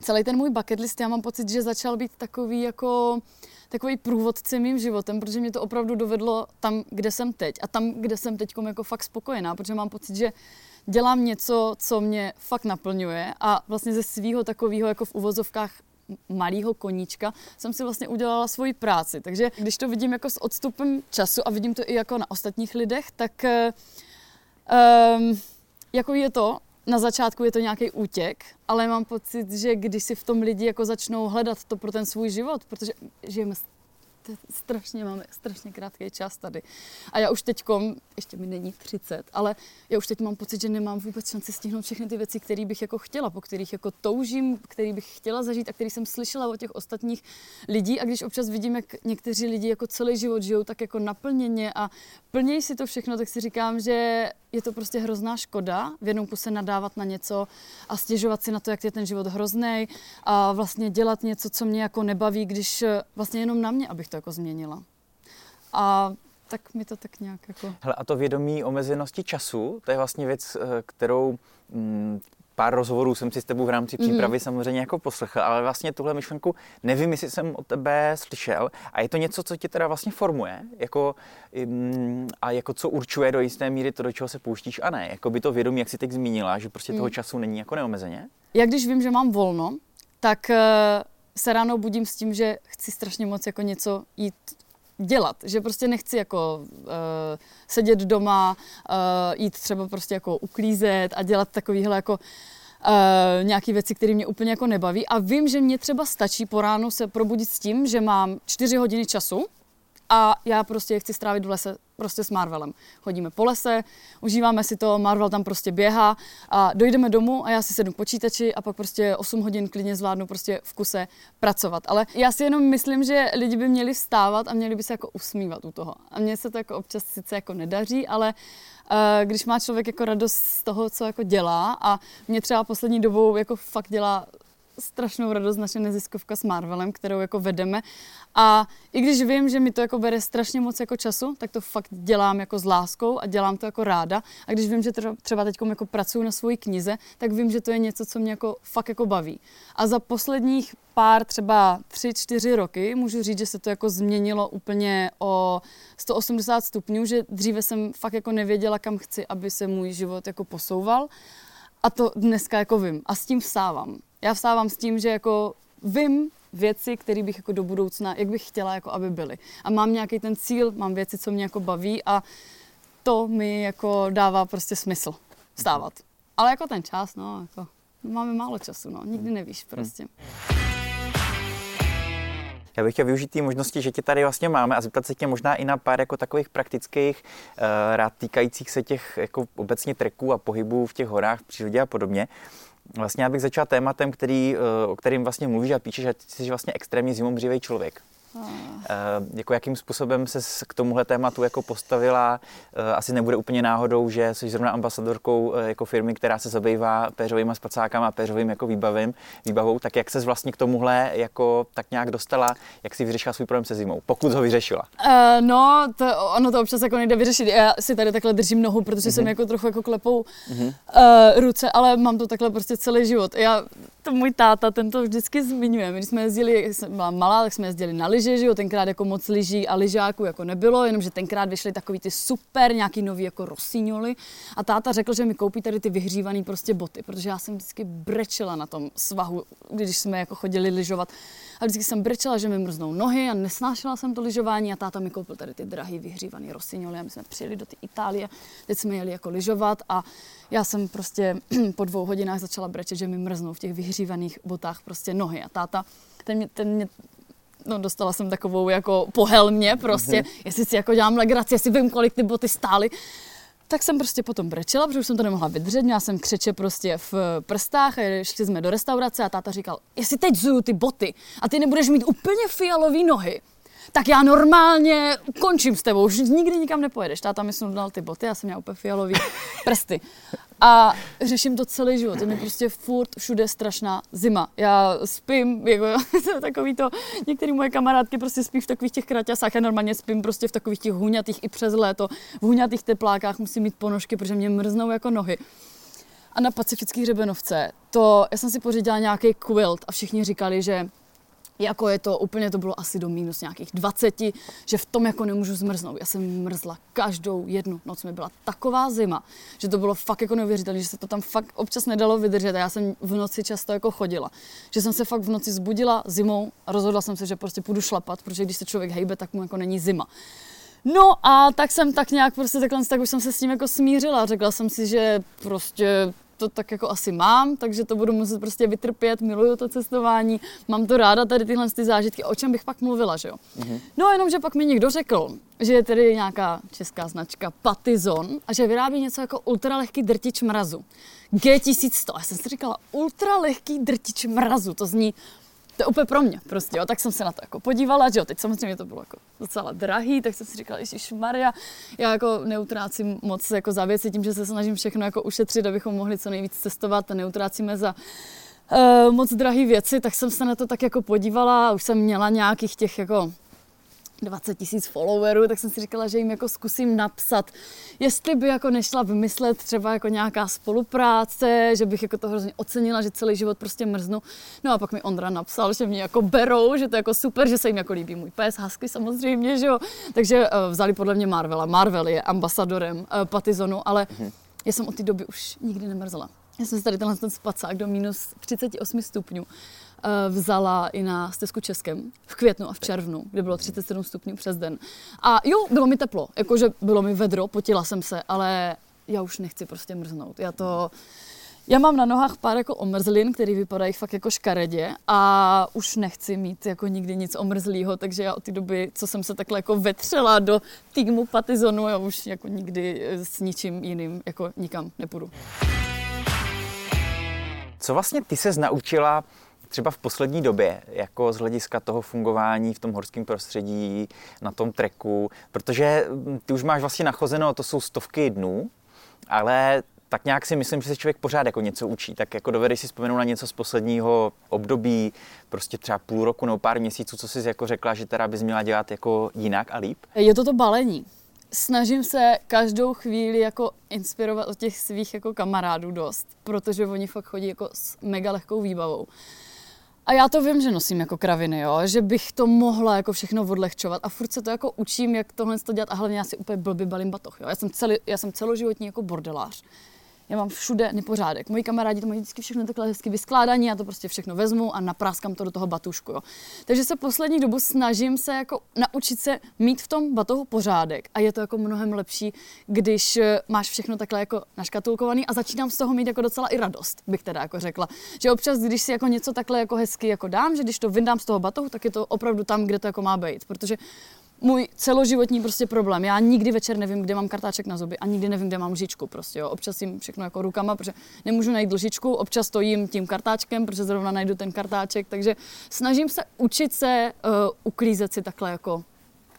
celý ten můj bucket list, já mám pocit, že začal být takový jako takový průvodce mým životem, protože mě to opravdu dovedlo tam, kde jsem teď a tam, kde jsem teď jako fakt spokojená, protože mám pocit, že dělám něco, co mě fakt naplňuje a vlastně ze svého takového jako v uvozovkách malého koníčka jsem si vlastně udělala svoji práci. Takže když to vidím jako s odstupem času a vidím to i jako na ostatních lidech, tak um, jako je to, na začátku je to nějaký útěk, ale mám pocit, že když si v tom lidi jako začnou hledat to pro ten svůj život, protože žijeme strašně, máme strašně krátký čas tady. A já už teď, ještě mi není 30, ale já už teď mám pocit, že nemám vůbec šanci stihnout všechny ty věci, které bych jako chtěla, po kterých jako toužím, který bych chtěla zažít a který jsem slyšela od těch ostatních lidí. A když občas vidím, jak někteří lidi jako celý život žijou tak jako naplněně a plnějí si to všechno, tak si říkám, že je to prostě hrozná škoda v jednom kuse nadávat na něco a stěžovat si na to, jak je ten život hrozný a vlastně dělat něco, co mě jako nebaví, když vlastně jenom na mě, abych to jako změnila. A tak mi to tak nějak jako... Hele, a to vědomí omezenosti času, to je vlastně věc, eh, kterou mm, pár rozhovorů jsem si s tebou v rámci mhm. přípravy mm. samozřejmě jako poslechl, ale vlastně tuhle myšlenku nevím, jestli jsem od tebe slyšel a je to něco, co tě teda vlastně formuje jako, mm, a jako co určuje do jisté míry to, do čeho se pouštíš a ne. Jako by to vědomí, jak jsi teď zmínila, že prostě mm. toho času není jako neomezeně? Já když vím, že mám volno, tak eh, se ráno budím s tím, že chci strašně moc jako něco jít dělat, že prostě nechci jako uh, sedět doma, uh, jít třeba prostě jako uklízet a dělat takovýhle jako uh, nějaké věci, které mě úplně jako nebaví. A vím, že mě třeba stačí po ránu se probudit s tím, že mám čtyři hodiny času a já prostě chci strávit v lese prostě s Marvelem. Chodíme po lese, užíváme si to, Marvel tam prostě běhá a dojdeme domů a já si sednu k počítači a pak prostě 8 hodin klidně zvládnu prostě v kuse pracovat. Ale já si jenom myslím, že lidi by měli vstávat a měli by se jako usmívat u toho. A mně se to jako občas sice jako nedaří, ale uh, když má člověk jako radost z toho, co jako dělá a mě třeba poslední dobou jako fakt dělá strašnou radost naše neziskovka s Marvelem, kterou jako vedeme. A i když vím, že mi to jako bere strašně moc jako času, tak to fakt dělám jako s láskou a dělám to jako ráda. A když vím, že třeba teď jako pracuji na svoji knize, tak vím, že to je něco, co mě jako fakt jako baví. A za posledních pár, třeba tři, čtyři roky, můžu říct, že se to jako změnilo úplně o 180 stupňů, že dříve jsem fakt jako nevěděla, kam chci, aby se můj život jako posouval. A to dneska jako vím. A s tím vstávám já vstávám s tím, že jako vím věci, které bych jako do budoucna, jak bych chtěla, jako aby byly. A mám nějaký ten cíl, mám věci, co mě jako baví a to mi jako dává prostě smysl vstávat. Ale jako ten čas, no, jako máme málo času, no, nikdy nevíš prostě. Já bych chtěl využít té možnosti, že tě tady vlastně máme a zeptat se tě možná i na pár jako takových praktických uh, rád týkajících se těch jako obecně treků a pohybů v těch horách, v přírodě a podobně. Vlastně já bych začal tématem, který, eh, o kterým vlastně mluvíš a píšeš, že jsi vlastně extrémně zimomřívý člověk. Jako jakým způsobem se k tomuhle tématu jako postavila? Uh, asi nebude úplně náhodou, že jsi zrovna ambasadorkou uh, jako firmy, která se zabývá péřovými spacákama a péřovým jako výbavím, výbavou. Tak jak se vlastně k tomuhle jako tak nějak dostala? Jak si vyřešila svůj problém se zimou? Pokud ho vyřešila? Uh, no, to, ono to občas jako nejde vyřešit. Já si tady takhle držím nohu, protože mm-hmm. jsem jako trochu jako klepou mm-hmm. uh, ruce, ale mám to takhle prostě celý život. Já to můj táta, ten to vždycky zmiňuje. My, když jsme jezdili, byla malá, tak jsme jezdili na lyže, že jo, tenkrát jako moc lyží a lyžáků jako nebylo, jenomže tenkrát vyšly takový ty super, nějaký nový jako rosiňoly a táta řekl, že mi koupí tady ty vyhřívané prostě boty, protože já jsem vždycky brečela na tom svahu, když jsme jako chodili lyžovat. A vždycky jsem brečela, že mi mrznou nohy a nesnášela jsem to lyžování a táta mi koupil tady ty drahý vyhřívaný rosiňoly a my jsme přijeli do té Itálie, teď jsme jeli jako lyžovat a já jsem prostě po dvou hodinách začala brečet, že mi mrznou v těch vyhřívaných botách prostě nohy. A táta, ten mě, ten mě no dostala jsem takovou jako pohelmě prostě, mm-hmm. jestli si jako dělám legraci, jestli vím, kolik ty boty stály. Tak jsem prostě potom brečela, protože už jsem to nemohla vydržet, měla jsem křeče prostě v prstách a šli jsme do restaurace a táta říkal, jestli teď zuju ty boty a ty nebudeš mít úplně fialový nohy, tak já normálně končím s tebou, už nikdy nikam nepojedeš. Táta mi dal ty boty, já jsem měla úplně fialový prsty. A řeším to celý život. Je mi prostě furt všude strašná zima. Já spím, jako takový to, některé moje kamarádky prostě spí v takových těch kraťasách, já normálně spím prostě v takových těch hůňatých i přes léto. V hůňatých teplákách musím mít ponožky, protože mě mrznou jako nohy. A na pacifických hřebenovce, to, já jsem si pořídila nějaký quilt a všichni říkali, že jako je to úplně, to bylo asi do minus nějakých 20, že v tom jako nemůžu zmrznout. Já jsem mrzla každou jednu noc, mi byla taková zima, že to bylo fakt jako neuvěřitelné, že se to tam fakt občas nedalo vydržet a já jsem v noci často jako chodila. Že jsem se fakt v noci zbudila zimou a rozhodla jsem se, že prostě půjdu šlapat, protože když se člověk hejbe, tak mu jako není zima. No a tak jsem tak nějak prostě takhle, tak už jsem se s tím jako smířila. Řekla jsem si, že prostě to tak jako asi mám, takže to budu muset prostě vytrpět, miluju to cestování, mám to ráda tady tyhle ty zážitky, o čem bych pak mluvila, že jo. Mm-hmm. No jenom, že pak mi někdo řekl, že je tedy nějaká česká značka Patizon a že vyrábí něco jako ultralehký drtič mrazu. G1100. Já jsem si říkala, ultralehký drtič mrazu, to zní to je úplně pro mě prostě, jo. tak jsem se na to jako podívala, že jo, teď samozřejmě to bylo jako docela drahý, tak jsem si říkala, Ježíš Maria, já jako neutrácím moc jako za věci tím, že se snažím všechno jako ušetřit, abychom mohli co nejvíc cestovat a neutrácíme za uh, moc drahé věci, tak jsem se na to tak jako podívala, už jsem měla nějakých těch jako 20 tisíc followerů, tak jsem si říkala, že jim jako zkusím napsat, jestli by jako nešla vymyslet třeba jako nějaká spolupráce, že bych jako to hrozně ocenila, že celý život prostě mrznu. No a pak mi Ondra napsal, že mě jako berou, že to je jako super, že se jim jako líbí můj pes, Husky samozřejmě, že jo. Takže uh, vzali podle mě Marvela. Marvel je ambasadorem uh, Patizonu, ale mhm. já jsem od té doby už nikdy nemrzla. Já jsem si tady tenhle ten spacák do minus 38 stupňů Eh, vzala i na stezku Českem v květnu a v červnu, kde bylo 37 stupňů přes den. A jo, bylo mi teplo, jakože bylo mi vedro, potila jsem se, ale já už nechci prostě mrznout. Já to... Já mám na nohách pár jako omrzlin, který vypadají fakt jako škaredě a už nechci mít jako nikdy nic omrzlého, takže já od té doby, co jsem se takhle jako vetřela do týmu Patizonu, já už jako nikdy s ničím jiným jako nikam nepůjdu. Co vlastně ty se naučila třeba v poslední době, jako z hlediska toho fungování v tom horském prostředí, na tom treku, protože hm, ty už máš vlastně nachozeno, to jsou stovky dnů, ale tak nějak si myslím, že se člověk pořád jako něco učí. Tak jako dovedeš si vzpomenout na něco z posledního období, prostě třeba půl roku nebo pár měsíců, co jsi jako řekla, že teda bys měla dělat jako jinak a líp? Je to to balení. Snažím se každou chvíli jako inspirovat od těch svých jako kamarádů dost, protože oni fakt chodí jako s mega lehkou výbavou. A já to vím, že nosím jako kraviny, jo? že bych to mohla jako všechno odlehčovat a furt se to jako učím, jak tohle to dělat a hlavně já si úplně blbý balím batoh. Jo? Já, jsem celý, já jsem celoživotní jako bordelář já mám všude nepořádek. Moji kamarádi to mají vždycky všechno takhle hezky vyskládaní, já to prostě všechno vezmu a napráskám to do toho batušku. Jo. Takže se poslední dobu snažím se jako naučit se mít v tom batohu pořádek a je to jako mnohem lepší, když eh, máš všechno takhle jako naškatulkovaný a začínám z toho mít jako docela i radost, bych teda jako řekla. Že občas, když si jako něco takhle jako hezky jako dám, že když to vyndám z toho batohu, tak je to opravdu tam, kde to jako má být, protože můj celoživotní prostě problém. Já nikdy večer nevím, kde mám kartáček na zuby a nikdy nevím, kde mám lžičku prostě, jo. Občas jim všechno jako rukama, protože nemůžu najít lžičku, občas to jím tím kartáčkem, protože zrovna najdu ten kartáček, takže snažím se učit se uh, uklízet si takhle jako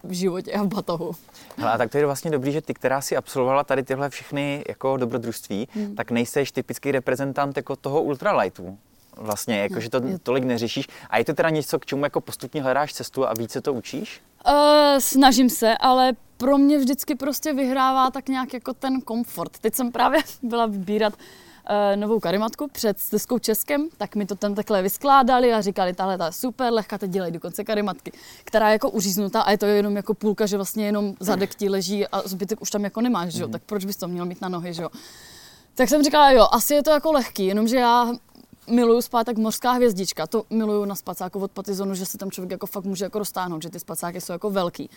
v životě a v batohu. Hele, a tak to je vlastně dobrý, že ty, která si absolvovala tady tyhle všechny jako dobrodružství, hmm. tak nejseš typický reprezentant jako toho ultralightu vlastně, jako, že to tolik neřešíš. A je to teda něco, k čemu jako postupně hledáš cestu a více to učíš? Uh, snažím se, ale pro mě vždycky prostě vyhrává tak nějak jako ten komfort. Teď jsem právě byla vybírat novou karimatku před stezkou Českem, tak mi to tam takhle vyskládali a říkali, tahle ta je super, lehká, teď dělají dokonce karimatky, která je jako uříznutá a je to jenom jako půlka, že vlastně jenom zadek ti leží a zbytek už tam jako nemáš, že jo? Mm. tak proč bys to měl mít na nohy, že jo. Tak jsem říkala, jo, asi je to jako lehký, jenomže já miluju spát jak mořská hvězdička. To miluju na spacáku od Patizonu, že si tam člověk jako fakt může jako roztáhnout, že ty spacáky jsou jako velký.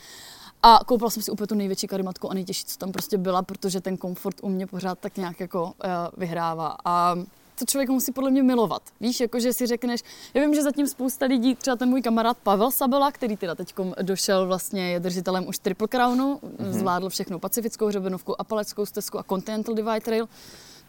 A koupila jsem si úplně tu největší karimatku a nejtěžší, co tam prostě byla, protože ten komfort u mě pořád tak nějak jako uh, vyhrává. A to člověk musí podle mě milovat. Víš, jako že si řekneš, já vím, že zatím spousta lidí, třeba ten můj kamarád Pavel Sabela, který teda teď došel vlastně, je držitelem už Triple Crownu, mm-hmm. zvládl všechno pacifickou hřebenovku, apaleckou stezku a Continental Divide Trail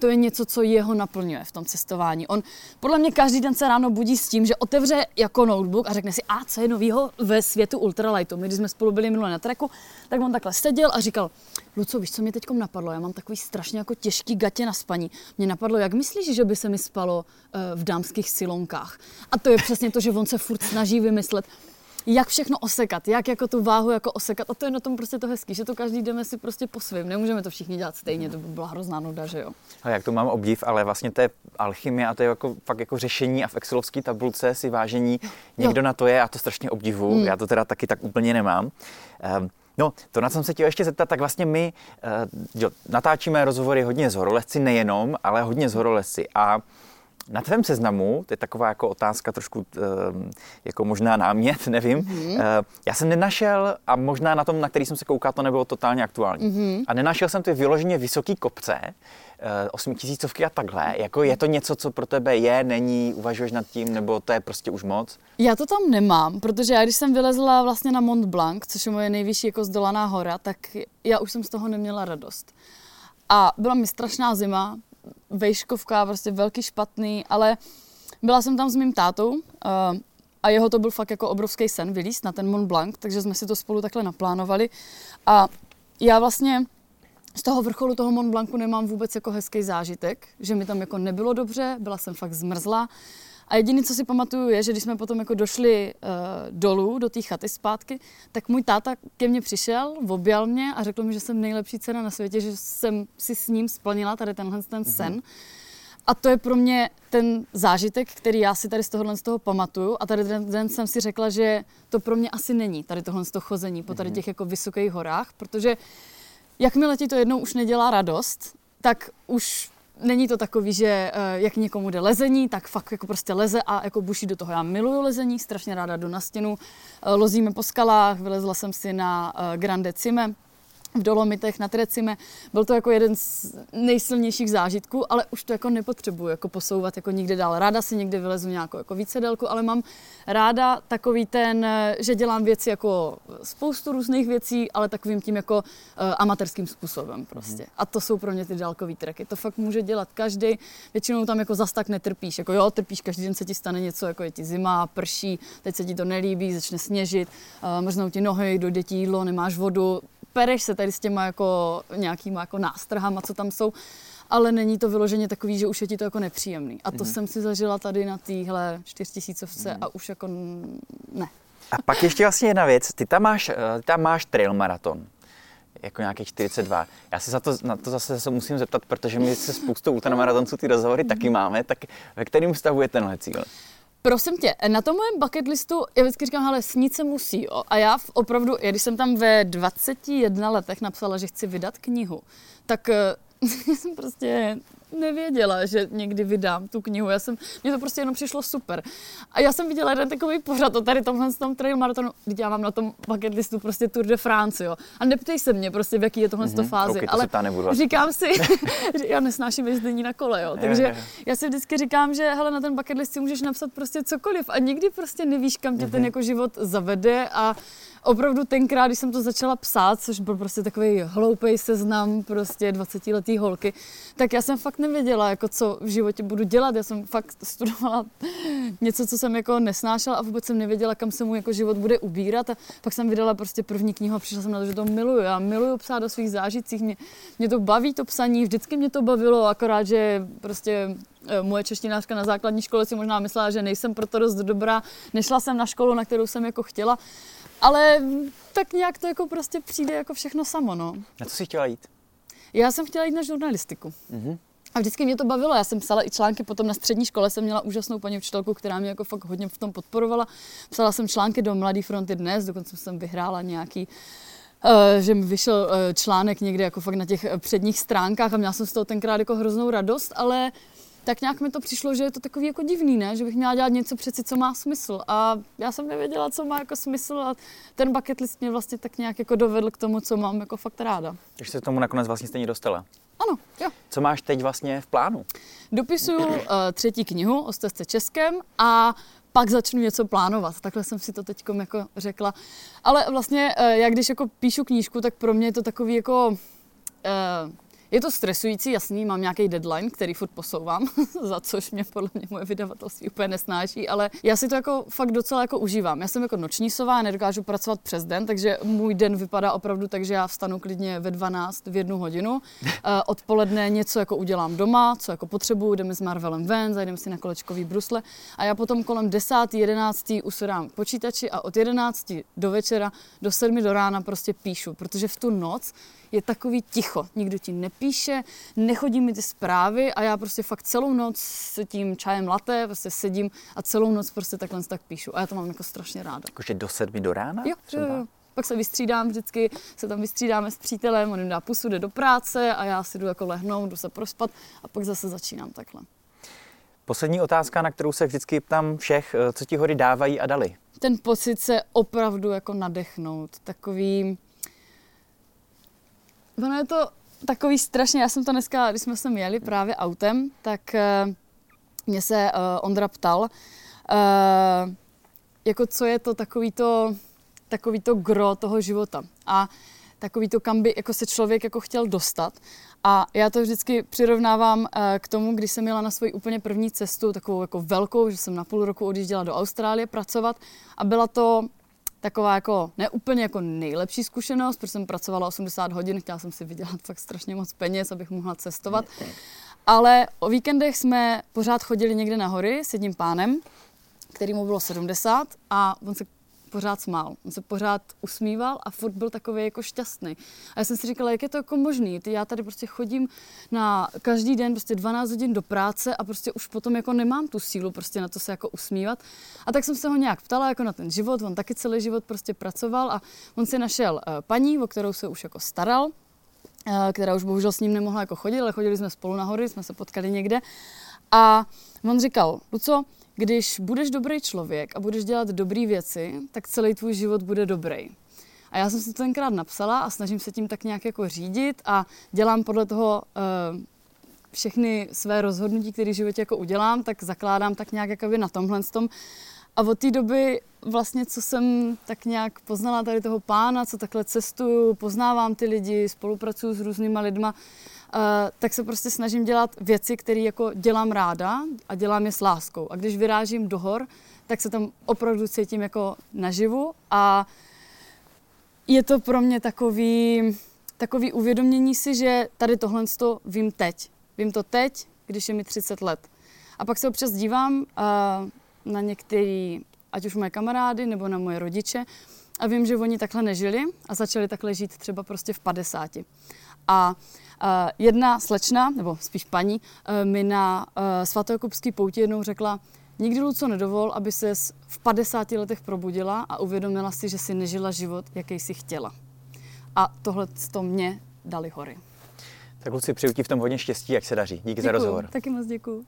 to je něco, co jeho naplňuje v tom cestování. On podle mě každý den se ráno budí s tím, že otevře jako notebook a řekne si, a co je novýho ve světu ultralightu. My, když jsme spolu byli minule na treku, tak on takhle seděl a říkal, Luco, víš, co mě teď napadlo? Já mám takový strašně jako těžký gatě na spaní. Mě napadlo, jak myslíš, že by se mi spalo uh, v dámských silonkách? A to je přesně to, že on se furt snaží vymyslet, jak všechno osekat, jak jako tu váhu jako osekat. A to je na tom prostě to hezký, že to každý jdeme si prostě po svým. Nemůžeme to všichni dělat stejně, to by byla hrozná nuda, že jo. A jak to mám obdiv, ale vlastně to je alchymie a to je jako, fakt jako řešení a v Excelovské tabulce si vážení někdo jo. na to je a to strašně obdivu. Hmm. Já to teda taky tak úplně nemám. Um, No, to, na co jsem se chtěl ještě zeptat, tak vlastně my uh, jo, natáčíme rozhovory hodně z horolezci, nejenom, ale hodně z horolezci. A na tvém seznamu, to je taková jako otázka trošku ehm, jako možná námět, nevím, mm-hmm. já jsem nenašel, a možná na tom, na který jsem se koukal, to nebylo totálně aktuální, mm-hmm. a nenašel jsem ty vyloženě vysoký kopce, eh, osmitisícovky a takhle. Jako je to něco, co pro tebe je, není, uvažuješ nad tím, nebo to je prostě už moc? Já to tam nemám, protože já když jsem vylezla vlastně na Mont Blanc, což je moje nejvyšší jako zdolaná hora, tak já už jsem z toho neměla radost. A byla mi strašná zima, vejškovka, prostě velký špatný, ale byla jsem tam s mým tátou uh, a jeho to byl fakt jako obrovský sen vylíst na ten Mont Blanc, takže jsme si to spolu takhle naplánovali a já vlastně z toho vrcholu toho Mont Blancu nemám vůbec jako hezký zážitek, že mi tam jako nebylo dobře, byla jsem fakt zmrzlá. A jediné, co si pamatuju, je, že když jsme potom jako došli uh, dolů do té chaty zpátky, tak můj táta ke mně přišel, objal mě a řekl mi, že jsem nejlepší cena na světě, že jsem si s ním splnila tady tenhle ten mhm. sen. Mm-hmm. A to je pro mě ten zážitek, který já si tady z tohohle z toho pamatuju. A tady ten den jsem si řekla, že to pro mě asi není tady tohle z toho chození po tady mhm. těch jako vysokých horách, protože jakmile ti to jednou už nedělá radost, tak už není to takový, že uh, jak někomu jde lezení, tak fakt jako prostě leze a jako buší do toho. Já miluju lezení, strašně ráda jdu na stěnu, uh, lozíme po skalách, vylezla jsem si na uh, Grande Cime, v Dolomitech na Trecime. Byl to jako jeden z nejsilnějších zážitků, ale už to jako nepotřebuji jako posouvat jako nikde dál. Ráda si někde vylezu nějakou jako více délku, ale mám ráda takový ten, že dělám věci jako spoustu různých věcí, ale takovým tím jako uh, amatérským způsobem prostě. Mm. A to jsou pro mě ty dálkové treky. To fakt může dělat každý. Většinou tam jako zas tak netrpíš. Jako jo, trpíš, každý den se ti stane něco, jako je ti zima, prší, teď se ti to nelíbí, začne sněžit, uh, mrznou ti nohy, dojde ti jídlo, nemáš vodu, pereš se tady s těma jako nějakýma jako nástrhama, co tam jsou, ale není to vyloženě takový, že už je ti to jako nepříjemný. A to mm. jsem si zažila tady na téhle čtyřtisícovce mm. a už jako ne. A pak ještě vlastně jedna věc, ty tam máš, eh, ty tam máš trail maraton jako nějakých 42. Já se za to, na to zase se musím zeptat, protože my se spoustou ultramaratonců ty rozhovory taky máme, tak ve kterém stavu je tenhle cíl? Prosím tě, na tom mém bucket listu, já vždycky říkám, ale snít se musí. Jo. A já v opravdu, já když jsem tam ve 21 letech napsala, že chci vydat knihu, tak eh, jsem prostě nevěděla, že někdy vydám tu knihu. Já jsem, mně to prostě jenom přišlo super. A já jsem viděla jeden takový pořad o tady tomhle tom trail maratonu, když já mám na tom bucket listu prostě Tour de France, jo. A neptej se mě prostě, v jaký je tohle mm-hmm. fázi. Okay, to ale nebudu říkám si, že já nesnáším jezdení na kole, jo. Takže je, je. já si vždycky říkám, že hele, na ten bucket list si můžeš napsat prostě cokoliv a nikdy prostě nevíš, kam tě mm-hmm. ten jako život zavede a opravdu tenkrát, když jsem to začala psát, což byl prostě takový hloupý seznam prostě 20 letý holky, tak já jsem fakt nevěděla, jako co v životě budu dělat. Já jsem fakt studovala něco, co jsem jako nesnášela a vůbec jsem nevěděla, kam se mu jako život bude ubírat. A pak jsem vydala prostě první knihu a přišla jsem na to, že to miluju. Já miluju psát do svých zážitcích, mě, mě to baví to psaní, vždycky mě to bavilo, akorát, že prostě e, moje češtinářka na základní škole si možná myslela, že nejsem proto dost dobrá. Nešla jsem na školu, na kterou jsem jako chtěla. Ale tak nějak to jako prostě přijde jako všechno samo, no. Na co jsi chtěla jít? Já jsem chtěla jít na žurnalistiku. Mm-hmm. A vždycky mě to bavilo. Já jsem psala i články, potom na střední škole jsem měla úžasnou paní učitelku, která mě jako fakt hodně v tom podporovala. Psala jsem články do Mladý fronty dnes, dokonce jsem vyhrála nějaký Uh, že mi vyšel uh, článek někde jako fakt na těch předních stránkách a měla jsem z toho tenkrát jako hroznou radost, ale tak nějak mi to přišlo, že je to takový jako divný, ne? že bych měla dělat něco přeci, co má smysl. A já jsem nevěděla, co má jako smysl a ten bucket list mě vlastně tak nějak jako dovedl k tomu, co mám jako fakt ráda. Takže se tomu nakonec vlastně stejně dostala. Ano, jo. Co máš teď vlastně v plánu? Dopisuju uh, třetí knihu o stezce českém a pak začnu něco plánovat. Takhle jsem si to teď jako řekla. Ale vlastně, uh, já když jako píšu knížku, tak pro mě je to takový jako uh, je to stresující, jasný, mám nějaký deadline, který furt posouvám, za což mě podle mě moje vydavatelství úplně nesnáší, ale já si to jako fakt docela jako užívám. Já jsem jako noční sova, nedokážu pracovat přes den, takže můj den vypadá opravdu tak, že já vstanu klidně ve 12 v jednu hodinu. Eh, odpoledne něco jako udělám doma, co jako potřebuju, jdeme s Marvelem ven, zajdeme si na kolečkový brusle a já potom kolem 10. 11. usedám k počítači a od 11 do večera do 7 do rána prostě píšu, protože v tu noc je takový ticho. Nikdo ti nepíše, nechodí mi ty zprávy a já prostě fakt celou noc s tím čajem latte prostě sedím a celou noc prostě takhle tak píšu. A já to mám jako strašně ráda. Jakože do sedmi do rána? Jo, jo, jo. Pak se vystřídám vždycky, se tam vystřídáme s přítelem, on jim dá pusu, jde do práce a já si jdu jako lehnout, jdu se prospat a pak zase začínám takhle. Poslední otázka, na kterou se vždycky ptám všech, eh, co ti hory dávají a dali? Ten pocit se opravdu jako nadechnout, takový Ono je to takový strašně, já jsem to dneska, když jsme sem jeli právě autem, tak uh, mě se uh, Ondra ptal, uh, jako co je to takový to, takový to gro toho života. A takový to, kam by jako se člověk jako chtěl dostat. A já to vždycky přirovnávám k tomu, když jsem měla na svoji úplně první cestu, takovou jako velkou, že jsem na půl roku odjížděla do Austrálie pracovat a byla to taková jako neúplně jako nejlepší zkušenost, protože jsem pracovala 80 hodin, chtěla jsem si vydělat fakt strašně moc peněz, abych mohla cestovat. Ale o víkendech jsme pořád chodili někde na hory s jedním pánem, který mu bylo 70 a on se pořád smál. On se pořád usmíval a furt byl takový jako šťastný. A já jsem si říkala, jak je to jako možný. Ty, já tady prostě chodím na každý den prostě 12 hodin do práce a prostě už potom jako nemám tu sílu prostě na to se jako usmívat. A tak jsem se ho nějak ptala jako na ten život. On taky celý život prostě pracoval a on si našel uh, paní, o kterou se už jako staral eh, která už bohužel s ním nemohla jako chodit, ale chodili jsme spolu nahoru, jsme se potkali někde. A on říkal, Luco, když budeš dobrý člověk a budeš dělat dobré věci, tak celý tvůj život bude dobrý. A já jsem si to tenkrát napsala a snažím se tím tak nějak jako řídit a dělám podle toho uh, všechny své rozhodnutí, které v životě jako udělám, tak zakládám tak nějak jakoby na tomhle tom. A od té doby vlastně, co jsem tak nějak poznala tady toho pána, co takhle cestuju, poznávám ty lidi, spolupracuju s různýma lidma, Eh, tak se prostě snažím dělat věci, které jako dělám ráda a dělám je s láskou. A když vyrážím do hor, tak se tam opravdu cítím jako naživu a je to pro mě takový, takový uvědomění si, že tady tohle to vím teď. Vím to teď, když je mi 30 let. A pak se občas dívám uh, na některé, ať už moje kamarády nebo na moje rodiče, a vím, že oni takhle nežili a začali takhle žít třeba prostě v 50. A Eh, jedna slečna, nebo spíš paní, eh, mi na eh, svatojakubský pouti jednou řekla, nikdy Luco nedovol, aby se v 50 letech probudila a uvědomila si, že si nežila život, jaký si chtěla. A tohle to mě dali hory. Tak Luci, přeju ti v tom hodně štěstí, jak se daří. Díky děkuju, za rozhovor. Taky moc děkuji.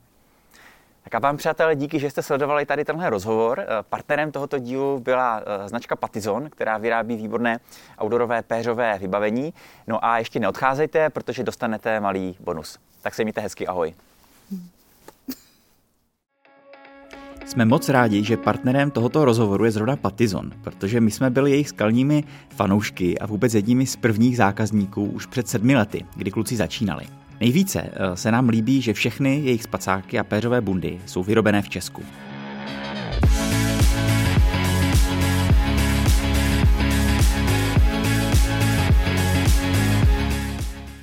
Tak a vám, přátelé, díky, že jste sledovali tady tenhle rozhovor. Eh, partnerem tohoto dílu byla eh, značka Patizon, která vyrábí výborné outdoorové péřové vybavení. No a ještě neodcházejte, protože dostanete malý bonus. Tak se mějte hezky, ahoj. Jsme moc rádi, že partnerem tohoto rozhovoru je zrovna Patizon, protože my jsme byli jejich skalními fanoušky a vůbec jedními z prvních zákazníků už před sedmi lety, kdy kluci začínali. Nejvíce eh, se nám líbí, že všechny jejich spacáky a péřové bundy jsou vyrobené v Česku.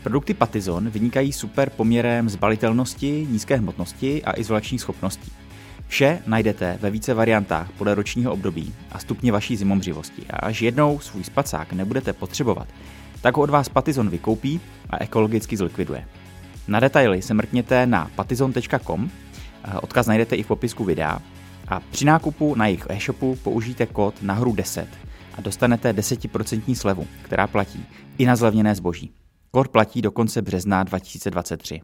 Produkty Patizon vynikají super poměrem zbalitelnosti, nízké hmotnosti a izolační schopností. Vše najdete ve více variantách podle ročního období a stupně vaší zimomřivosti a až jednou svůj spacák nebudete potřebovat, tak ho od vás Patizon vykoupí a ekologicky zlikviduje. Na detaily se mrkněte na patizon.com, odkaz najdete i v popisku videa a při nákupu na jejich e-shopu použijte kód nahru 10 a dostanete 10% slevu, která platí i na zlevněné zboží. Kód platí do konce března 2023.